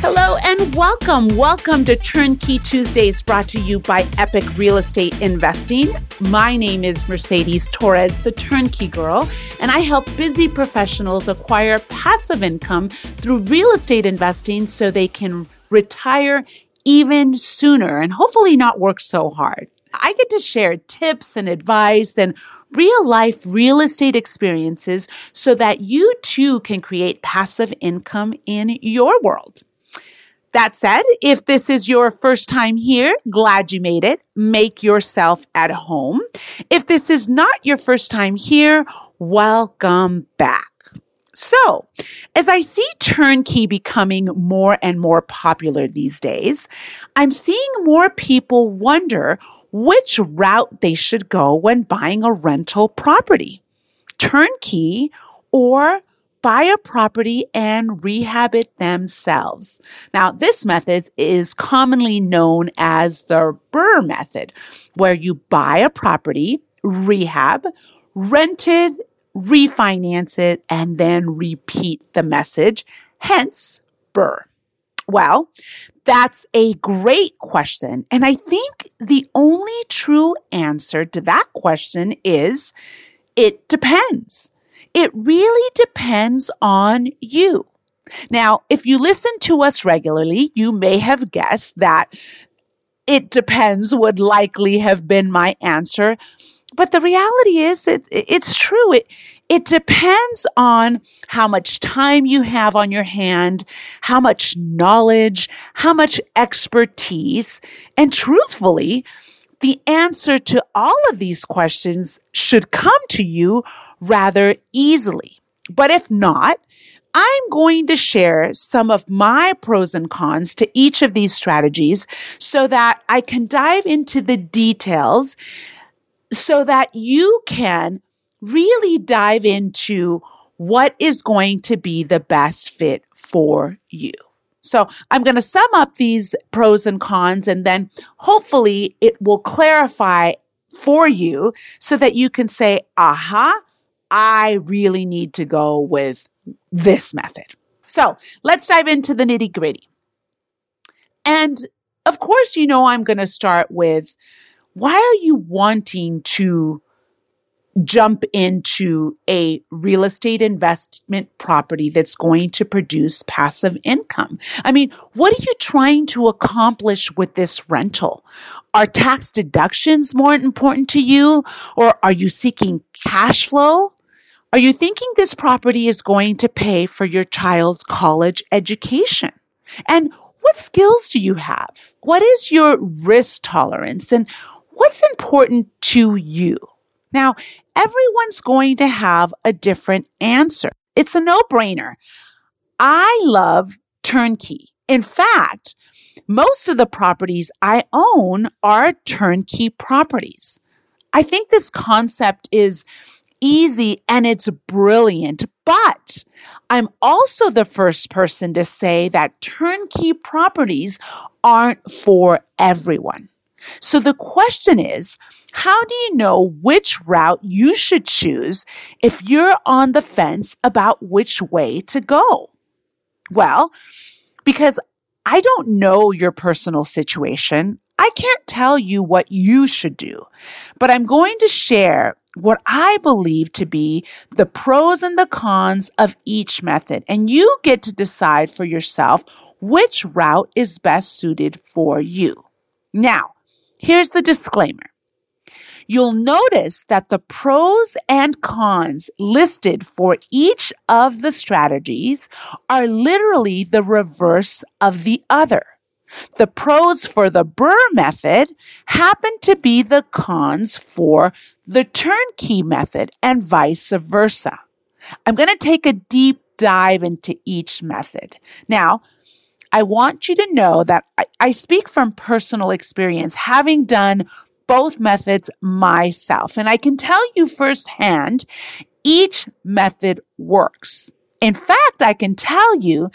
Hello and welcome. Welcome to Turnkey Tuesdays brought to you by Epic Real Estate Investing. My name is Mercedes Torres, the Turnkey Girl, and I help busy professionals acquire passive income through real estate investing so they can retire even sooner and hopefully not work so hard. I get to share tips and advice and real life real estate experiences so that you too can create passive income in your world. That said, if this is your first time here, glad you made it. Make yourself at home. If this is not your first time here, welcome back. So, as I see turnkey becoming more and more popular these days, I'm seeing more people wonder which route they should go when buying a rental property. Turnkey or buy a property and rehab it themselves. Now, this method is commonly known as the BRRRR method, where you buy a property, rehab, rent it, refinance it, and then repeat the message, hence BRRRR. Well, that's a great question. And I think the only true answer to that question is it depends. It really depends on you. Now, if you listen to us regularly, you may have guessed that it depends would likely have been my answer. But the reality is that it's true. It, it depends on how much time you have on your hand, how much knowledge, how much expertise, and truthfully, the answer to all of these questions should come to you rather easily. But if not, I'm going to share some of my pros and cons to each of these strategies so that I can dive into the details so that you can really dive into what is going to be the best fit for you. So I'm going to sum up these pros and cons and then hopefully it will clarify for you so that you can say, aha, I really need to go with this method. So let's dive into the nitty gritty. And of course, you know, I'm going to start with why are you wanting to jump into a real estate investment property that's going to produce passive income. I mean, what are you trying to accomplish with this rental? Are tax deductions more important to you or are you seeking cash flow? Are you thinking this property is going to pay for your child's college education? And what skills do you have? What is your risk tolerance and what's important to you? Now, everyone's going to have a different answer. It's a no brainer. I love turnkey. In fact, most of the properties I own are turnkey properties. I think this concept is easy and it's brilliant, but I'm also the first person to say that turnkey properties aren't for everyone. So the question is, how do you know which route you should choose if you're on the fence about which way to go? Well, because I don't know your personal situation. I can't tell you what you should do, but I'm going to share what I believe to be the pros and the cons of each method. And you get to decide for yourself which route is best suited for you. Now, Here's the disclaimer. You'll notice that the pros and cons listed for each of the strategies are literally the reverse of the other. The pros for the BRRRR method happen to be the cons for the turnkey method and vice versa. I'm going to take a deep dive into each method. Now, I want you to know that I, I speak from personal experience, having done both methods myself. And I can tell you firsthand, each method works. In fact, I can tell you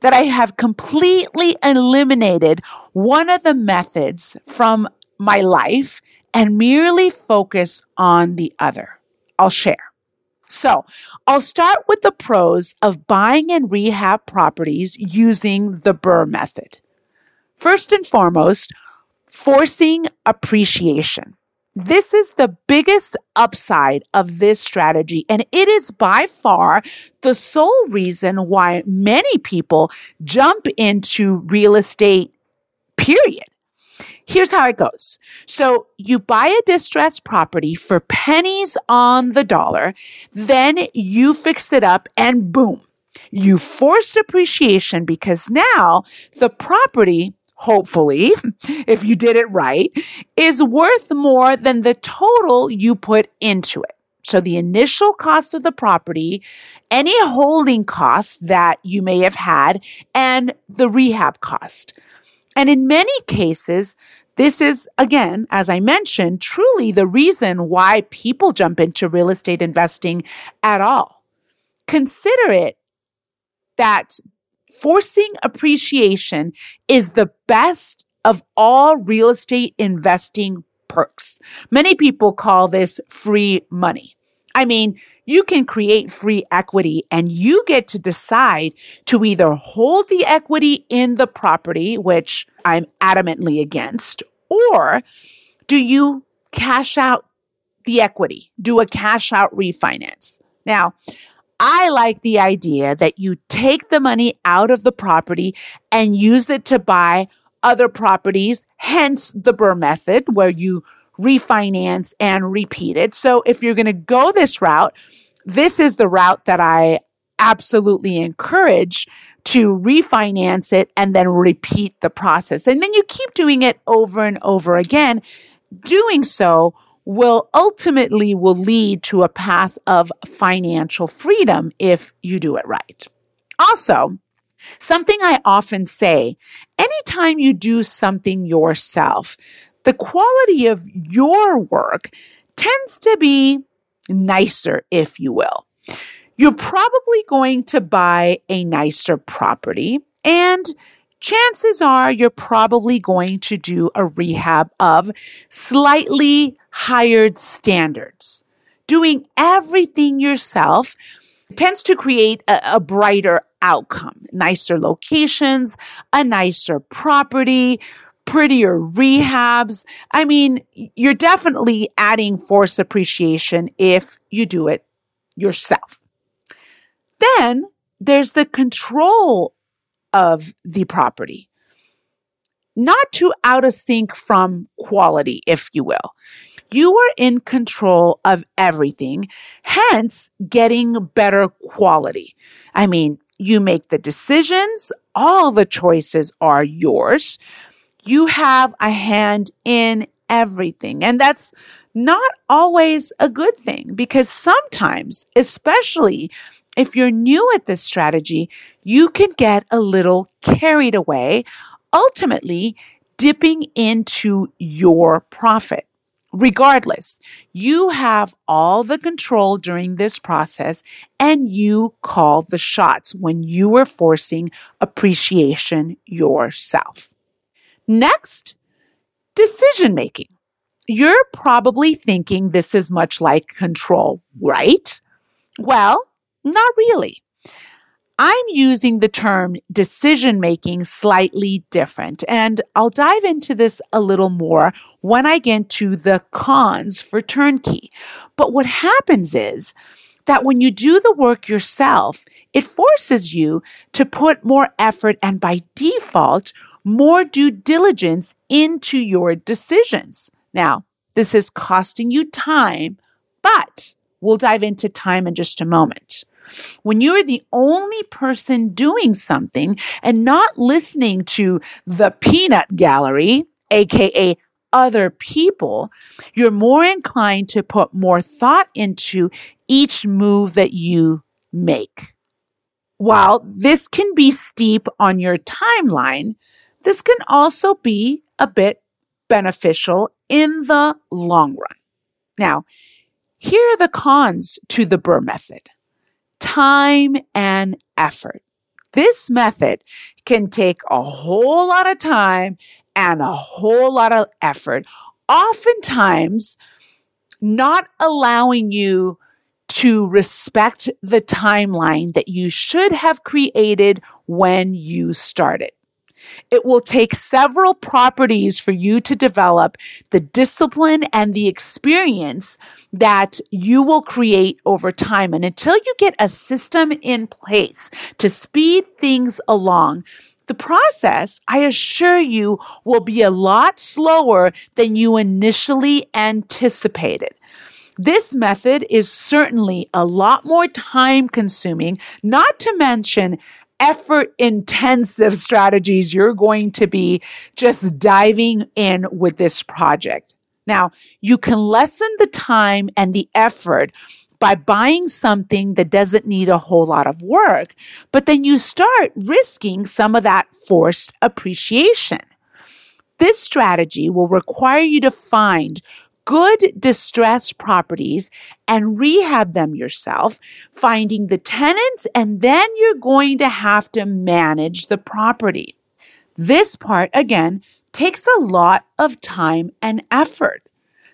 that I have completely eliminated one of the methods from my life and merely focus on the other. I'll share. So I'll start with the pros of buying and rehab properties using the BRRRR method. First and foremost, forcing appreciation. This is the biggest upside of this strategy, and it is by far the sole reason why many people jump into real estate, period. Here's how it goes. So you buy a distressed property for pennies on the dollar, then you fix it up and boom, you forced appreciation because now the property hopefully, if you did it right, is worth more than the total you put into it. So the initial cost of the property, any holding costs that you may have had, and the rehab cost. And in many cases, this is, again, as I mentioned, truly the reason why people jump into real estate investing at all. Consider it that forcing appreciation is the best of all real estate investing perks. Many people call this free money. I mean, you can create free equity and you get to decide to either hold the equity in the property, which I'm adamantly against, or do you cash out the equity, do a cash out refinance? Now, I like the idea that you take the money out of the property and use it to buy other properties, hence the BRRRR method where you refinance and repeat it. So if you're going to go this route, this is the route that I absolutely encourage to refinance it and then repeat the process. And then you keep doing it over and over again. Doing so will ultimately will lead to a path of financial freedom if you do it right. Also, something I often say, anytime you do something yourself, the quality of your work tends to be nicer, if you will. You're probably going to buy a nicer property and chances are you're probably going to do a rehab of slightly higher standards. Doing everything yourself tends to create a, a, brighter outcome, nicer locations, a nicer property, prettier rehabs. I mean, you're definitely adding force appreciation if you do it yourself. Then there's the control of the property. Not too out of sync from quality, if you will. You are in control of everything, hence getting better quality. I mean, you make the decisions, all the choices are yours. You have a hand in everything. And that's not always a good thing because sometimes, especially if you're new at this strategy, you can get a little carried away, ultimately dipping into your profit. Regardless, you have all the control during this process and you call the shots when you are forcing appreciation yourself. Next, decision making. You're probably thinking this is much like control, right? Well, not really. I'm using the term decision making slightly different, and I'll dive into this a little more when I get to the cons for turnkey. But what happens is that when you do the work yourself, it forces you to put more effort and by default, more due diligence into your decisions. Now, this is costing you time, but we'll dive into time in just a moment. When you're the only person doing something and not listening to the peanut gallery, aka other people, you're more inclined to put more thought into each move that you make. While this can be steep on your timeline, this can also be a bit beneficial in the long run. Now, here are the cons to the BRRRR method time and effort. This method can take a whole lot of time and a whole lot of effort, oftentimes not allowing you to respect the timeline that you should have created when you started. It will take several properties for you to develop the discipline and the experience that you will create over time. And until you get a system in place to speed things along, the process, I assure you, will be a lot slower than you initially anticipated. This method is certainly a lot more time consuming, not to mention effort intensive strategies you're going to be just diving in with this project. Now, you can lessen the time and the effort by buying something that doesn't need a whole lot of work, but then you start risking some of that forced appreciation. This strategy will require you to find good distressed properties and rehab them yourself, finding the tenants, and then you're going to have to manage the property. This part, again, takes a lot of time and effort.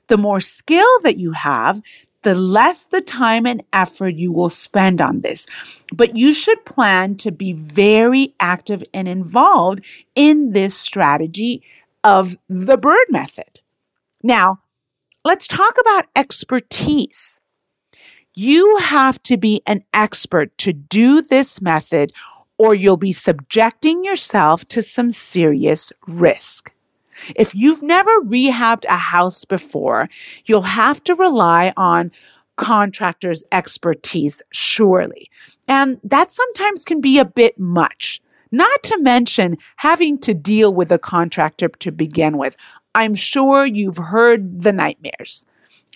The more skill that you have, the less the time and effort you will spend on this. But you should plan to be very active and involved in this strategy of the BRRRR method. Now, Let's talk about expertise. You have to be an expert to do this method, or you'll be subjecting yourself to some serious risk. If you've never rehabbed a house before, you'll have to rely on contractors' expertise, surely. And that sometimes can be a bit much. Not to mention having to deal with a contractor to begin with. I'm sure you've heard the nightmares.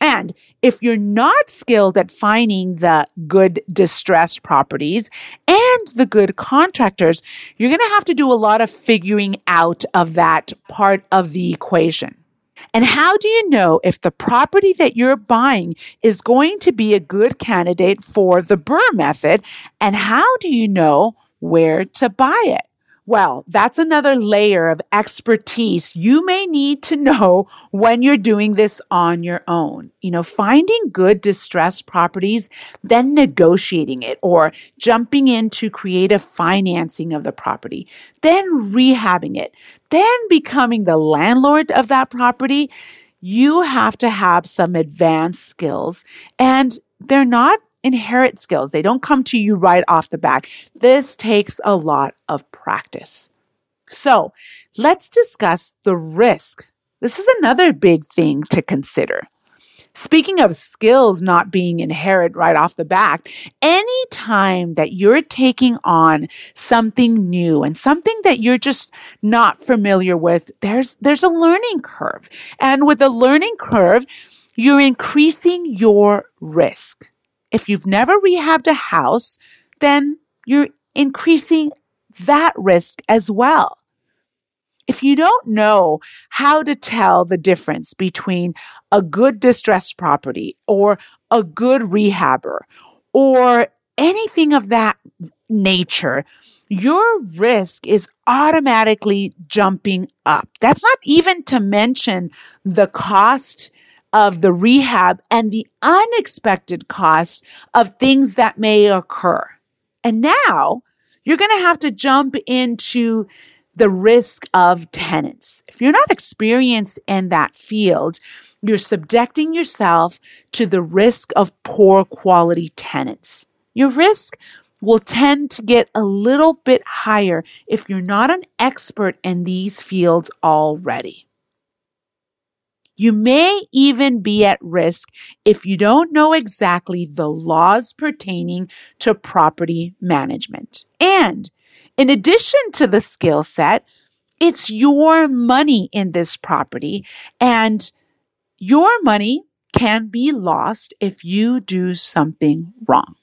And if you're not skilled at finding the good distressed properties and the good contractors, you're going to have to do a lot of figuring out of that part of the equation. And how do you know if the property that you're buying is going to be a good candidate for the BRRRR method? And how do you know where to buy it? Well, that's another layer of expertise you may need to know when you're doing this on your own. You know, finding good distressed properties, then negotiating it or jumping into creative financing of the property, then rehabbing it, then becoming the landlord of that property. You have to have some advanced skills and they're not inherit skills. They don't come to you right off the bat. This takes a lot of practice. So let's discuss the risk. This is another big thing to consider. Speaking of skills not being inherent right off the bat, any time that you're taking on something new and something that you're just not familiar with, there's, there's a learning curve. And with a learning curve, you're increasing your risk. If you've never rehabbed a house, then you're increasing that risk as well. If you don't know how to tell the difference between a good distressed property or a good rehabber or anything of that nature, your risk is automatically jumping up. That's not even to mention the cost of the rehab and the unexpected cost of things that may occur. And now you're going to have to jump into the risk of tenants. If you're not experienced in that field, you're subjecting yourself to the risk of poor quality tenants. Your risk will tend to get a little bit higher if you're not an expert in these fields already. You may even be at risk if you don't know exactly the laws pertaining to property management. And in addition to the skill set, it's your money in this property and your money can be lost if you do something wrong.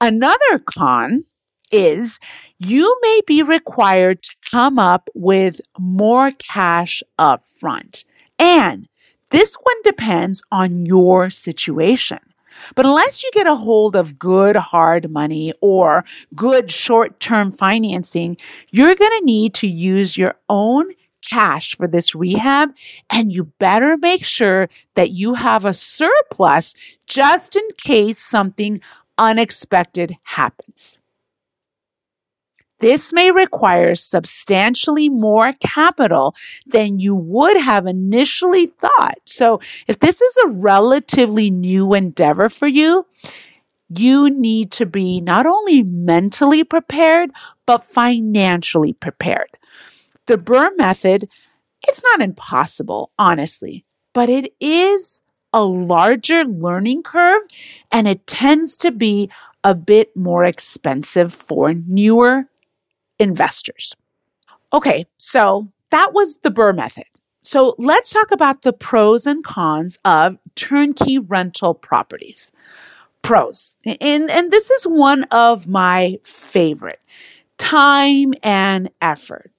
Another con is you may be required to come up with more cash up front. And this one depends on your situation. But unless you get a hold of good hard money or good short term financing, you're going to need to use your own cash for this rehab. And you better make sure that you have a surplus just in case something unexpected happens. This may require substantially more capital than you would have initially thought. So if this is a relatively new endeavor for you, you need to be not only mentally prepared, but financially prepared. The BRRRR method, it's not impossible, honestly, but it is a larger learning curve and it tends to be a bit more expensive for newer investors. Okay, so that was the BRRRR method. So let's talk about the pros and cons of turnkey rental properties. Pros, and, and this is one of my favorite time and effort.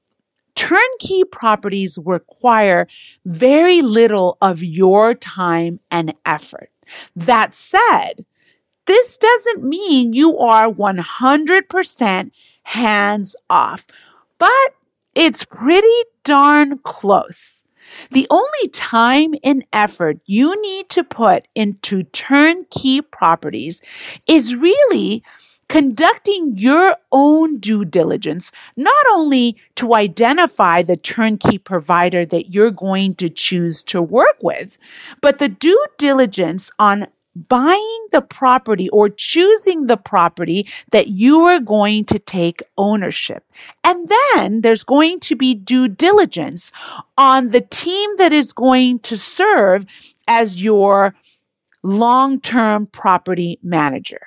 Turnkey properties require very little of your time and effort. That said, this doesn't mean you are 100% hands off, but it's pretty darn close. The only time and effort you need to put into turnkey properties is really conducting your own due diligence, not only to identify the turnkey provider that you're going to choose to work with, but the due diligence on buying the property or choosing the property that you are going to take ownership. And then there's going to be due diligence on the team that is going to serve as your long-term property manager.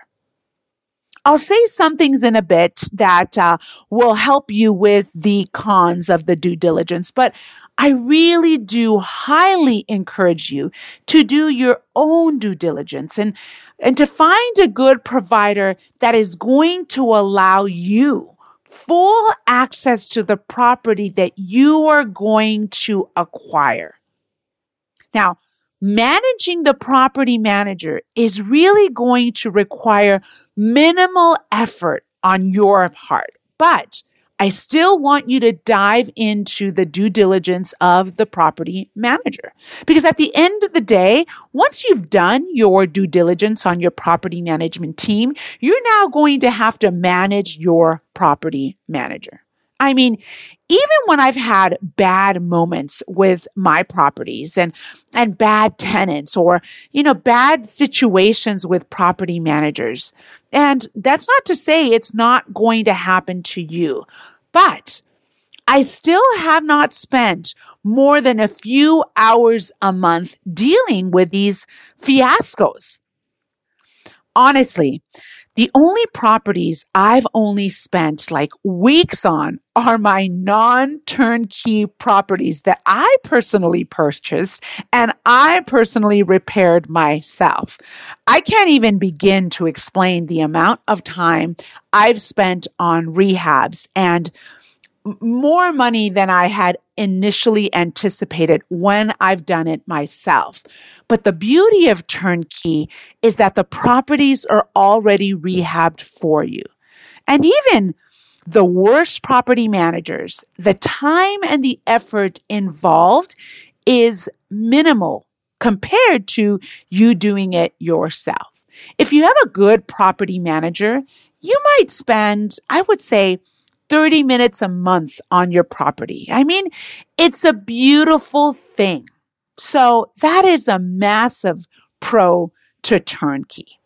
I'll say some things in a bit that uh, will help you with the cons of the due diligence, but I really do highly encourage you to do your own due diligence and, and to find a good provider that is going to allow you full access to the property that you are going to acquire. Now, managing the property manager is really going to require minimal effort on your part, but I still want you to dive into the due diligence of the property manager. Because at the end of the day, once you've done your due diligence on your property management team, you're now going to have to manage your property manager. I mean, even when I've had bad moments with my properties and, and bad tenants or, you know, bad situations with property managers. And that's not to say it's not going to happen to you, but I still have not spent more than a few hours a month dealing with these fiascos. Honestly, the only properties I've only spent like weeks on are my non turnkey properties that I personally purchased and I personally repaired myself. I can't even begin to explain the amount of time I've spent on rehabs and more money than I had initially anticipated when I've done it myself. But the beauty of turnkey is that the properties are already rehabbed for you. And even the worst property managers, the time and the effort involved is minimal compared to you doing it yourself. If you have a good property manager, you might spend, I would say, 30 minutes a month on your property. I mean, it's a beautiful thing. So that is a massive pro to turnkey.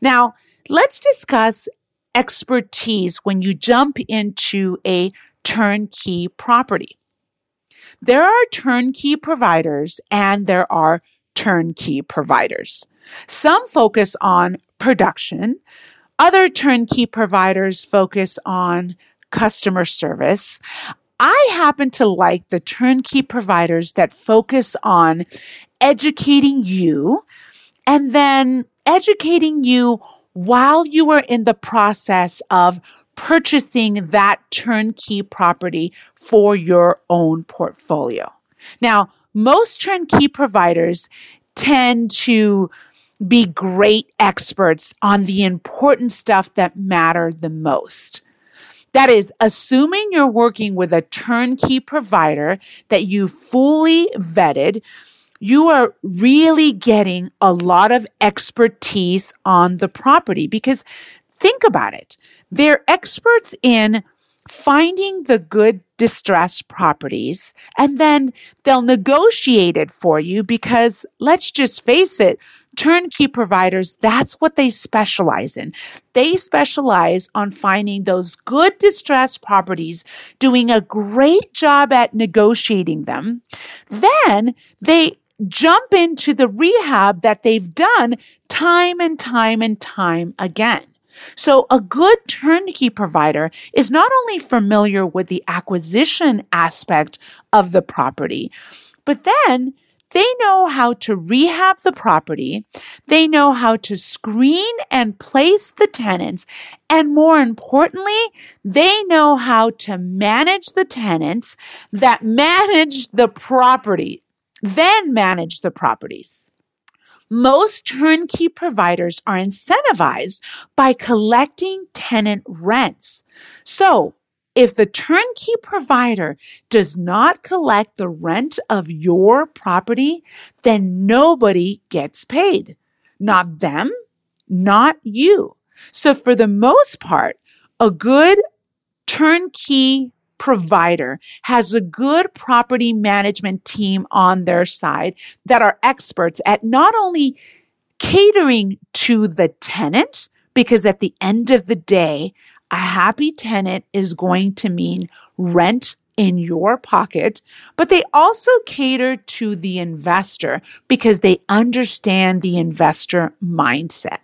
Now, let's discuss expertise when you jump into a turnkey property. There are turnkey providers and there are turnkey providers. Some focus on production. Other turnkey providers focus on customer service. I happen to like the turnkey providers that focus on educating you and then educating you while you are in the process of purchasing that turnkey property for your own portfolio. Now, most turnkey providers tend to be great experts on the important stuff that matter the most. That is, assuming you're working with a turnkey provider that you fully vetted, you are really getting a lot of expertise on the property because think about it. They're experts in finding the good distressed properties and then they'll negotiate it for you because let's just face it, turnkey providers, that's what they specialize in. They specialize on finding those good distressed properties, doing a great job at negotiating them. Then they jump into the rehab that they've done time and time and time again. So a good turnkey provider is not only familiar with the acquisition aspect of the property, but then they know how to rehab the property. They know how to screen and place the tenants. And more importantly, they know how to manage the tenants that manage the property, then manage the properties. Most turnkey providers are incentivized by collecting tenant rents. So if the turnkey provider does not collect the rent of your property, then nobody gets paid. Not them, not you. So for the most part, a good turnkey provider has a good property management team on their side that are experts at not only catering to the tenant, because at the end of the day, a happy tenant is going to mean rent in your pocket, but they also cater to the investor because they understand the investor mindset.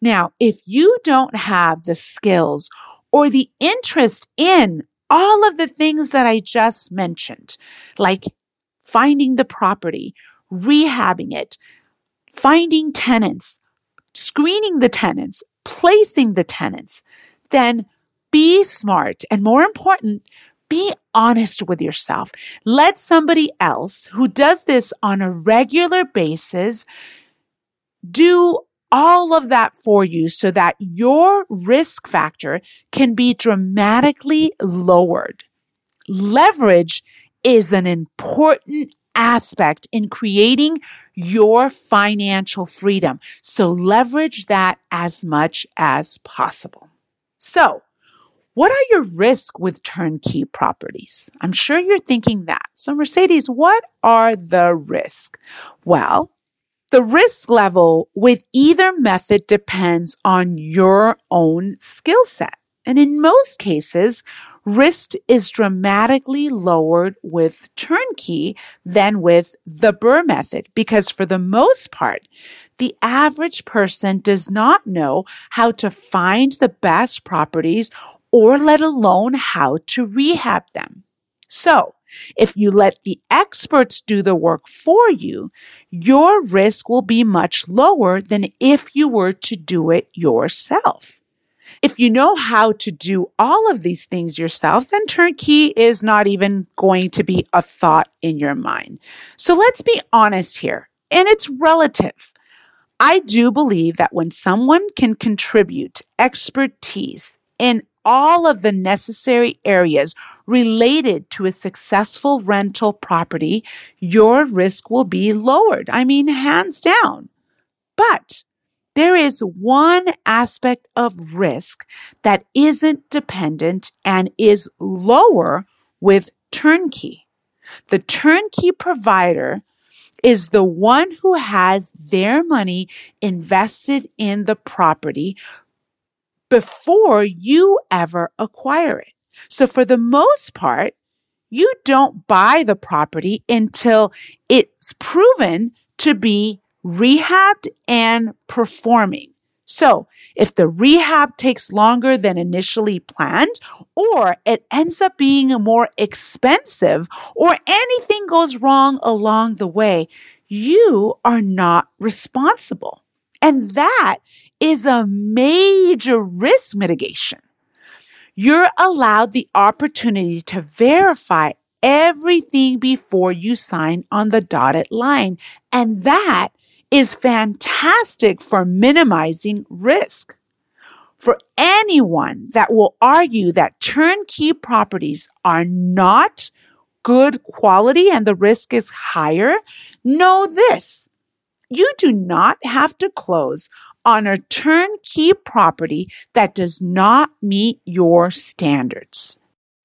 Now, if you don't have the skills or the interest in all of the things that I just mentioned, like finding the property, rehabbing it, finding tenants, screening the tenants, placing the tenants, then be smart and more important, be honest with yourself. Let somebody else who does this on a regular basis do all of that for you so that your risk factor can be dramatically lowered. Leverage is an important aspect in creating your financial freedom. So leverage that as much as possible. So what are your risks with turnkey properties? I'm sure you're thinking that. So Mercedes, what are the risks? Well, the risk level with either method depends on your own skill set. And in most cases, risk is dramatically lowered with turnkey than with the BRRRR method because for the most part, the average person does not know how to find the best properties or let alone how to rehab them. So if you let the experts do the work for you, your risk will be much lower than if you were to do it yourself. If you know how to do all of these things yourself, then turnkey is not even going to be a thought in your mind. So let's be honest here, and it's relative. I do believe that when someone can contribute expertise in all of the necessary areas related to a successful rental property, your risk will be lowered. I mean, hands down. But there is one aspect of risk that isn't dependent and is lower with turnkey. The turnkey provider is the one who has their money invested in the property before you ever acquire it. So for the most part, you don't buy the property until it's proven to be rehabbed and performing. So if the rehab takes longer than initially planned, or it ends up being more expensive, or anything goes wrong along the way, you are not responsible. And that is a major risk mitigation. You're allowed the opportunity to verify everything before you sign on the dotted line. And that is fantastic for minimizing risk. For anyone that will argue that turnkey properties are not good quality and the risk is higher, know this. You do not have to close on a turnkey property that does not meet your standards.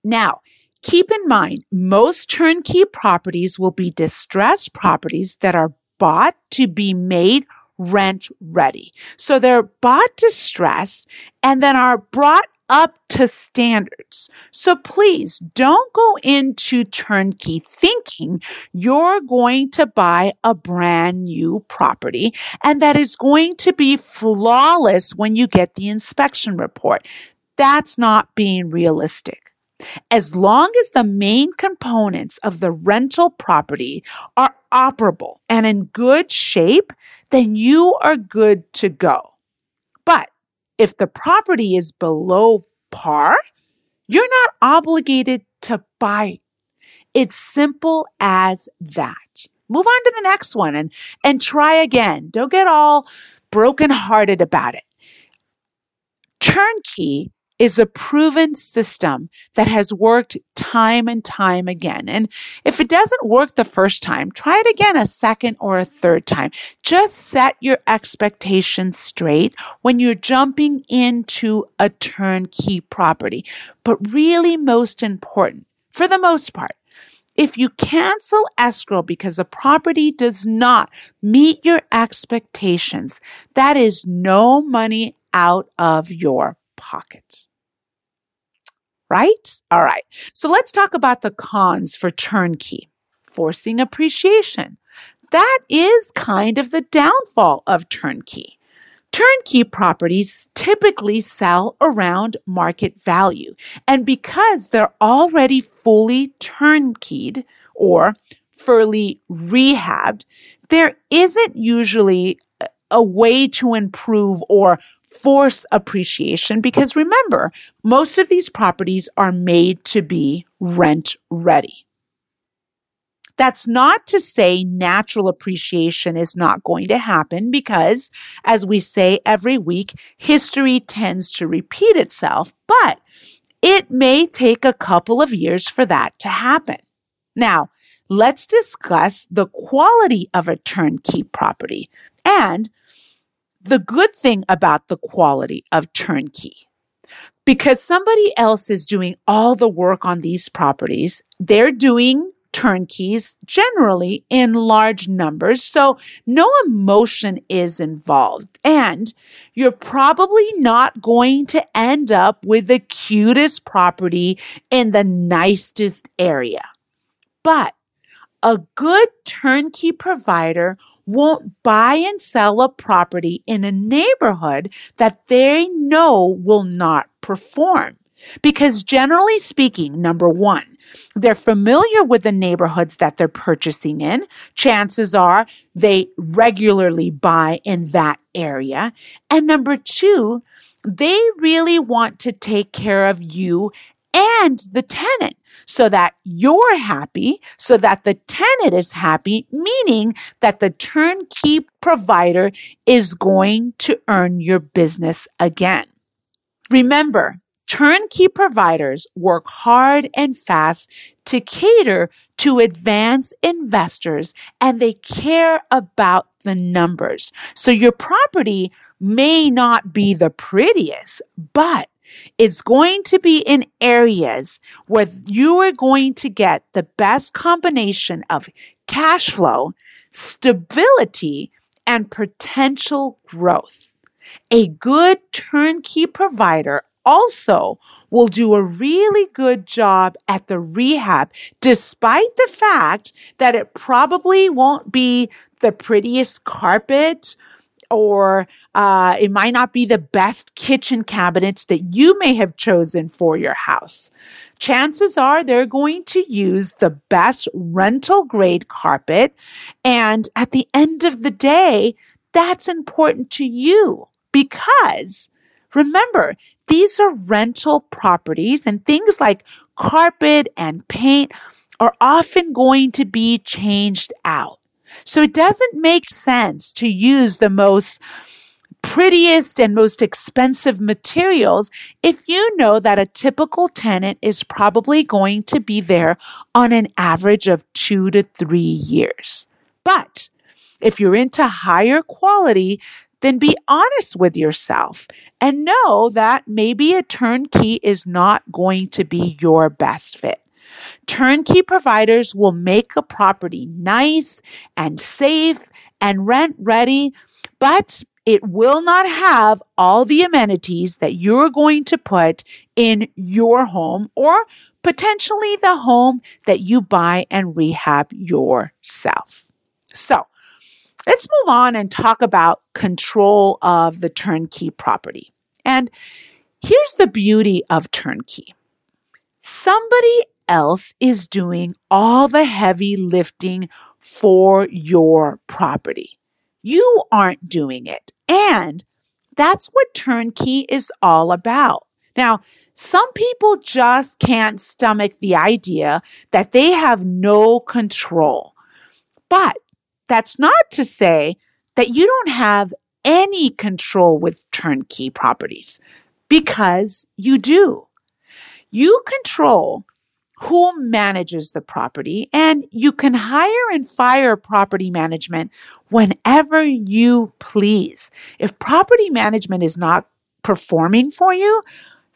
Now, keep in mind, most turnkey properties will be distressed properties that are bought to be made rent ready. So they're bought distressed and then are brought up to standards. So please don't go into turnkey thinking you're going to buy a brand new property and that is going to be flawless when you get the inspection report. That's not being realistic. As long as the main components of the rental property are operable and in good shape, then you are good to go. But if the property is below par, you're not obligated to buy. It's simple as that. Move on to the next one and, and try again. Don't get all brokenhearted about it. Turnkey is a proven system that has worked time and time again. And if it doesn't work the first time, try it again a second or a third time. Just set your expectations straight when you're jumping into a turnkey property. But really most important, for the most part, if you cancel escrow because the property does not meet your expectations, that is no money out of your pocket right? All right. So let's talk about the cons for turnkey. Forcing appreciation. That is kind of the downfall of turnkey. Turnkey properties typically sell around market value. And because they're already fully turnkeyed or fully rehabbed, there isn't usually a way to improve or force appreciation because remember, most of these properties are made to be rent ready. That's not to say natural appreciation is not going to happen because, as we say every week, history tends to repeat itself, but it may take a couple of years for that to happen. Now, let's discuss the quality of a turnkey property and the good thing about the quality of turnkey because somebody else is doing all the work on these properties, they're doing turnkeys generally in large numbers. So no emotion is involved. And you're probably not going to end up with the cutest property in the nicest area. But a good turnkey provider won't buy and sell a property in a neighborhood that they know will not perform. Because generally speaking, number one, they're familiar with the neighborhoods that they're purchasing in. Chances are they regularly buy in that area. And number two, they really want to take care of you and the tenant so that you're happy, so that the tenant is happy, meaning that the turnkey provider is going to earn your business again. Remember, turnkey providers work hard and fast to cater to advanced investors and they care about the numbers. So your property may not be the prettiest, but it's going to be in areas where you are going to get the best combination of cash flow, stability, and potential growth. A good turnkey provider also will do a really good job at the rehab, despite the fact that it probably won't be the prettiest carpet or uh, it might not be the best kitchen cabinets that you may have chosen for your house. Chances are they're going to use the best rental grade carpet. And at the end of the day, that's important to you because remember, these are rental properties and things like carpet and paint are often going to be changed out. So it doesn't make sense to use the most prettiest and most expensive materials if you know that a typical tenant is probably going to be there on an average of two to three years. But if you're into higher quality, then be honest with yourself and know that maybe a turnkey is not going to be your best fit. Turnkey providers will make a property nice and safe and rent ready, but it will not have all the amenities that you're going to put in your home or potentially the home that you buy and rehab yourself. So let's move on and talk about control of the turnkey property. And here's the beauty of turnkey. Somebody else is doing all the heavy lifting for your property. You aren't doing it. And that's what turnkey is all about. Now, some people just can't stomach the idea that they have no control. But that's not to say that you don't have any control with turnkey properties because you do. You control who manages the property and you can hire and fire property management whenever you please. If property management is not performing for you,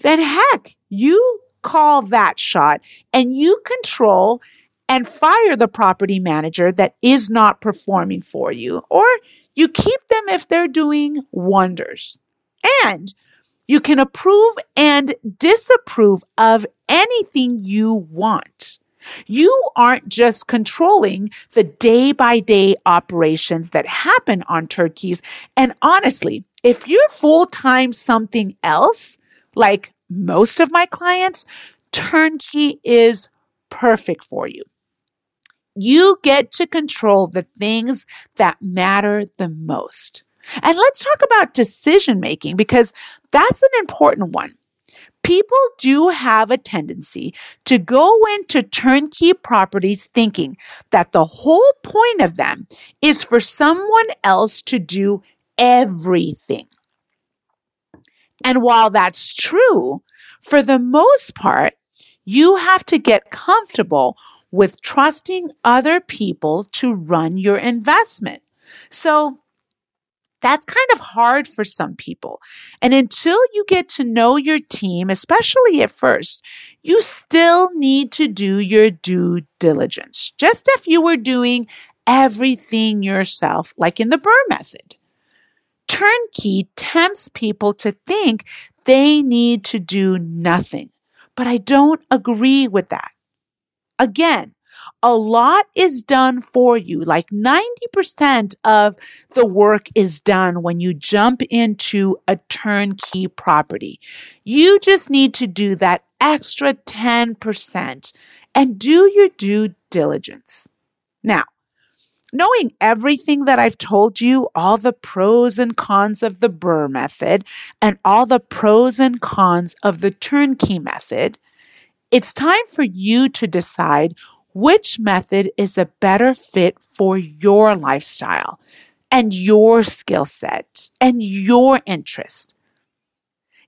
then heck, you call that shot and you control and fire the property manager that is not performing for you, or you keep them if they're doing wonders. And you can approve and disapprove of anything you want. You aren't just controlling the day by day operations that happen on turnkeys. And honestly, if you're full time something else, like most of my clients, turnkey is perfect for you. You get to control the things that matter the most. And let's talk about decision making because that's an important one. People do have a tendency to go into turnkey properties thinking that the whole point of them is for someone else to do everything. And while that's true, for the most part, you have to get comfortable with trusting other people to run your investment. So that's kind of hard for some people. And until you get to know your team, especially at first, you still need to do your due diligence, just if you were doing everything yourself, like in the BRRRR method. Turnkey tempts people to think they need to do nothing, but I don't agree with that. Again, a lot is done for you. Like 90% of the work is done when you jump into a turnkey property. You just need to do that extra 10% and do your due diligence. Now, knowing everything that I've told you, all the pros and cons of the BRRRR method and all the pros and cons of the turnkey method, it's time for you to decide which method is a better fit for your lifestyle and your skill set and your interest.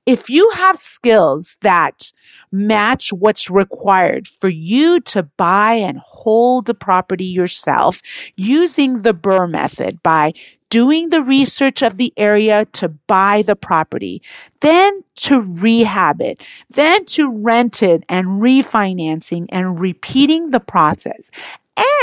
If you have skills that match what's required for you to buy and hold the property yourself using the BRRRR method by doing the research of the area to buy the property, then to rehab it, then to rent it and refinancing and repeating the process.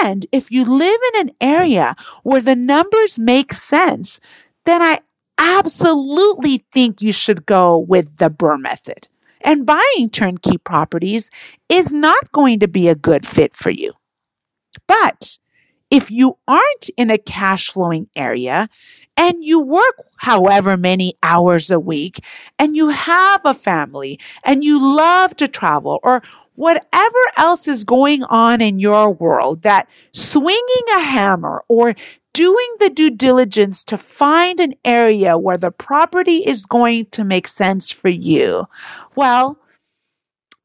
And if you live in an area where the numbers make sense, then I absolutely think you should go with the BRRRR method. And buying turnkey properties is not going to be a good fit for you. But if you aren't in a cash flowing area and you work however many hours a week and you have a family and you love to travel or whatever else is going on in your world, that swinging a hammer or doing the due diligence to find an area where the property is going to make sense for you, well,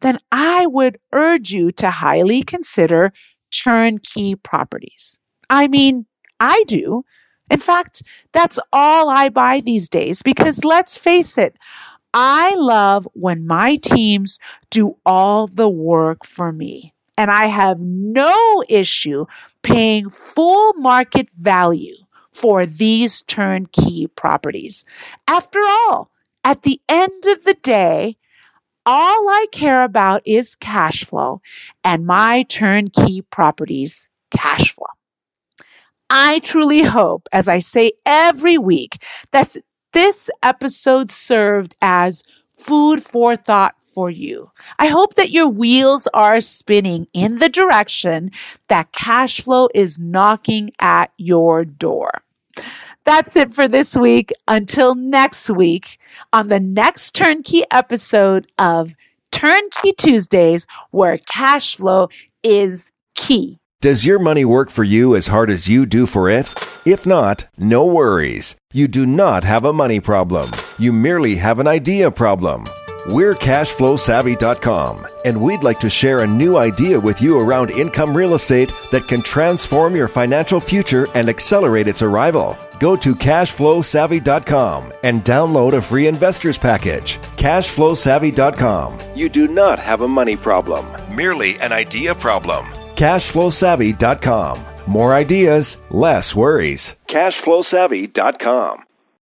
then I would urge you to highly consider turnkey properties. I mean, I do. In fact, that's all I buy these days because let's face it, I love when my teams do all the work for me. And I have no issue paying full market value for these turnkey properties. After all, at the end of the day, all I care about is cash flow and my turnkey properties cash flow. I truly hope, as I say every week, that this episode served as food for thought for you. I hope that your wheels are spinning in the direction that cash flow is knocking at your door. That's it for this week. Until next week, on the next turnkey episode of Turnkey Tuesdays, where cash flow is key. Does your money work for you as hard as you do for it? If not, no worries. You do not have a money problem. You merely have an idea problem. We're cashflowsavvy.com, and we'd like to share a new idea with you around income real estate that can transform your financial future and accelerate its arrival. Go to cashflowsavvy.com and download a free investors package. Cashflowsavvy.com. You do not have a money problem, merely an idea problem. Cashflowsavvy.com. More ideas, less worries. Cashflowsavvy.com.